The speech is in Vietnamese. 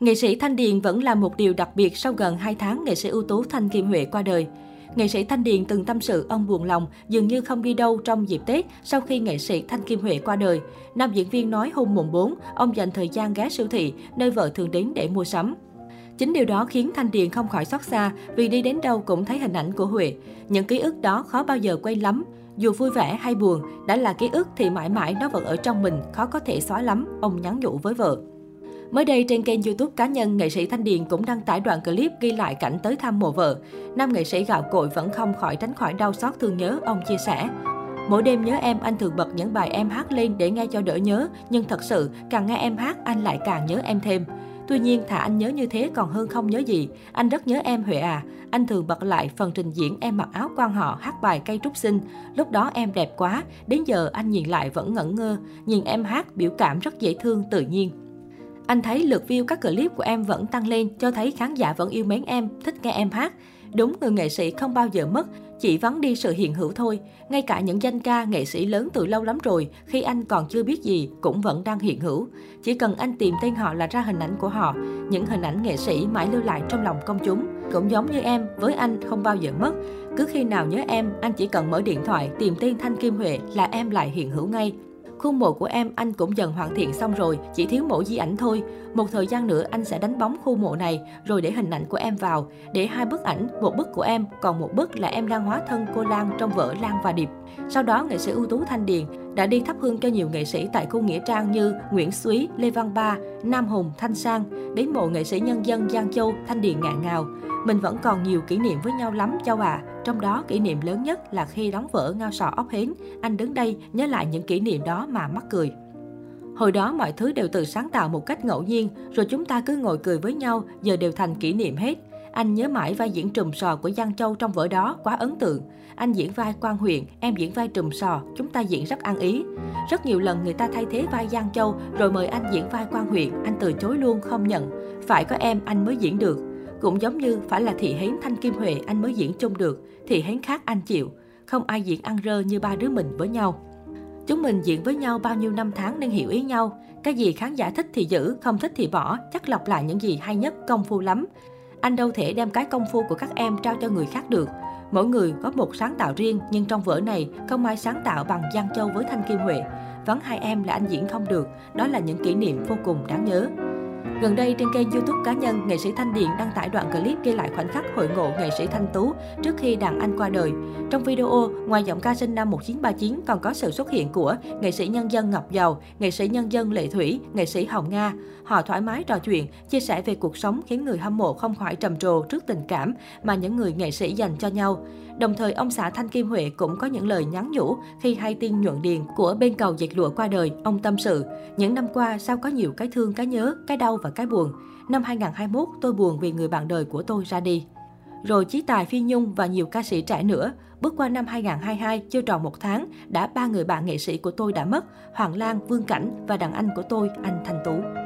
Nghệ sĩ Thanh Điền vẫn là một điều đặc biệt sau gần 2 tháng nghệ sĩ ưu tú Thanh Kim Huệ qua đời. Nghệ sĩ Thanh Điền từng tâm sự ông buồn lòng, dường như không đi đâu trong dịp Tết sau khi nghệ sĩ Thanh Kim Huệ qua đời. Nam diễn viên nói hôm mùng 4, ông dành thời gian ghé siêu thị, nơi vợ thường đến để mua sắm. Chính điều đó khiến Thanh Điền không khỏi xót xa vì đi đến đâu cũng thấy hình ảnh của Huệ. Những ký ức đó khó bao giờ quay lắm. Dù vui vẻ hay buồn, đã là ký ức thì mãi mãi nó vẫn ở trong mình, khó có thể xóa lắm, ông nhắn nhủ với vợ. Mới đây trên kênh YouTube cá nhân, nghệ sĩ Thanh Điền cũng đăng tải đoạn clip ghi lại cảnh tới thăm mộ vợ. Nam nghệ sĩ gạo cội vẫn không khỏi tránh khỏi đau xót thương nhớ, ông chia sẻ. Mỗi đêm nhớ em, anh thường bật những bài em hát lên để nghe cho đỡ nhớ, nhưng thật sự, càng nghe em hát, anh lại càng nhớ em thêm. Tuy nhiên, thà anh nhớ như thế còn hơn không nhớ gì. Anh rất nhớ em Huệ à. Anh thường bật lại phần trình diễn em mặc áo quan họ hát bài cây trúc sinh. Lúc đó em đẹp quá. Đến giờ anh nhìn lại vẫn ngẩn ngơ. Nhìn em hát biểu cảm rất dễ thương, tự nhiên. Anh thấy lượt view các clip của em vẫn tăng lên, cho thấy khán giả vẫn yêu mến em, thích nghe em hát. Đúng người nghệ sĩ không bao giờ mất, chỉ vắng đi sự hiện hữu thôi. Ngay cả những danh ca, nghệ sĩ lớn từ lâu lắm rồi, khi anh còn chưa biết gì, cũng vẫn đang hiện hữu. Chỉ cần anh tìm tên họ là ra hình ảnh của họ. Những hình ảnh nghệ sĩ mãi lưu lại trong lòng công chúng. Cũng giống như em, với anh không bao giờ mất. Cứ khi nào nhớ em, anh chỉ cần mở điện thoại tìm tên Thanh Kim Huệ là em lại hiện hữu ngay. Khuôn mộ của em anh cũng dần hoàn thiện xong rồi, chỉ thiếu mẫu di ảnh thôi. Một thời gian nữa anh sẽ đánh bóng khu mộ này, rồi để hình ảnh của em vào. Để hai bức ảnh, một bức của em, còn một bức là em đang hóa thân cô Lan trong vở Lan và Điệp. Sau đó, nghệ sĩ ưu tú Thanh Điền đã đi thắp hương cho nhiều nghệ sĩ tại khu nghĩa trang như Nguyễn Súy, Lê Văn Ba, Nam Hùng, Thanh Sang, đến mộ nghệ sĩ nhân dân Giang Châu, Thanh Điền ngạn ngào. Mình vẫn còn nhiều kỷ niệm với nhau lắm Châu à. Trong đó kỷ niệm lớn nhất là khi đóng vở Ngao sò ốc hến. Anh đứng đây nhớ lại những kỷ niệm đó mà mắc cười. Hồi đó mọi thứ đều tự sáng tạo một cách ngẫu nhiên, rồi chúng ta cứ ngồi cười với nhau, giờ đều thành kỷ niệm hết. Anh nhớ mãi vai diễn trùm sò của Giang Châu trong vở đó, quá ấn tượng. Anh diễn vai quan huyện, em diễn vai trùm sò, chúng ta diễn rất ăn ý. Rất nhiều lần người ta thay thế vai Giang Châu rồi mời anh diễn vai quan huyện, anh từ chối luôn không nhận. Phải có em anh mới diễn được. Cũng giống như phải là thị hến Thanh Kim Huệ anh mới diễn chung được, thị hến khác anh chịu. Không ai diễn ăn rơ như ba đứa mình với nhau. Chúng mình diễn với nhau bao nhiêu năm tháng nên hiểu ý nhau. Cái gì khán giả thích thì giữ, không thích thì bỏ, chắc lọc lại những gì hay nhất, công phu lắm. Anh đâu thể đem cái công phu của các em trao cho người khác được. Mỗi người có một sáng tạo riêng, nhưng trong vở này không ai sáng tạo bằng Giang Châu với Thanh Kim Huệ. Vắng hai em là anh diễn không được, đó là những kỷ niệm vô cùng đáng nhớ. Gần đây trên kênh YouTube cá nhân, nghệ sĩ Thanh Điền đăng tải đoạn clip ghi lại khoảnh khắc hội ngộ nghệ sĩ Thanh Tú trước khi đàn anh qua đời. Trong video, ngoài giọng ca sinh năm 1939 còn có sự xuất hiện của nghệ sĩ nhân dân Ngọc Giàu, nghệ sĩ nhân dân Lệ Thủy, nghệ sĩ Hồng Nga. Họ thoải mái trò chuyện, chia sẻ về cuộc sống khiến người hâm mộ không khỏi trầm trồ trước tình cảm mà những người nghệ sĩ dành cho nhau. Đồng thời, ông xã Thanh Kim Huệ cũng có những lời nhắn nhủ khi hay tin nhuận điền của bên cầu dệt lụa qua đời. Ông tâm sự, những năm qua sao có nhiều cái thương, cái nhớ, cái đau và cái buồn. Năm 2021, tôi buồn vì người bạn đời của tôi ra đi. Rồi Chí Tài Phi Nhung và nhiều ca sĩ trẻ nữa. Bước qua năm 2022, chưa tròn một tháng, đã ba người bạn nghệ sĩ của tôi đã mất, Hoàng Lan, Vương Cảnh và đàn anh của tôi, anh Thanh Tú.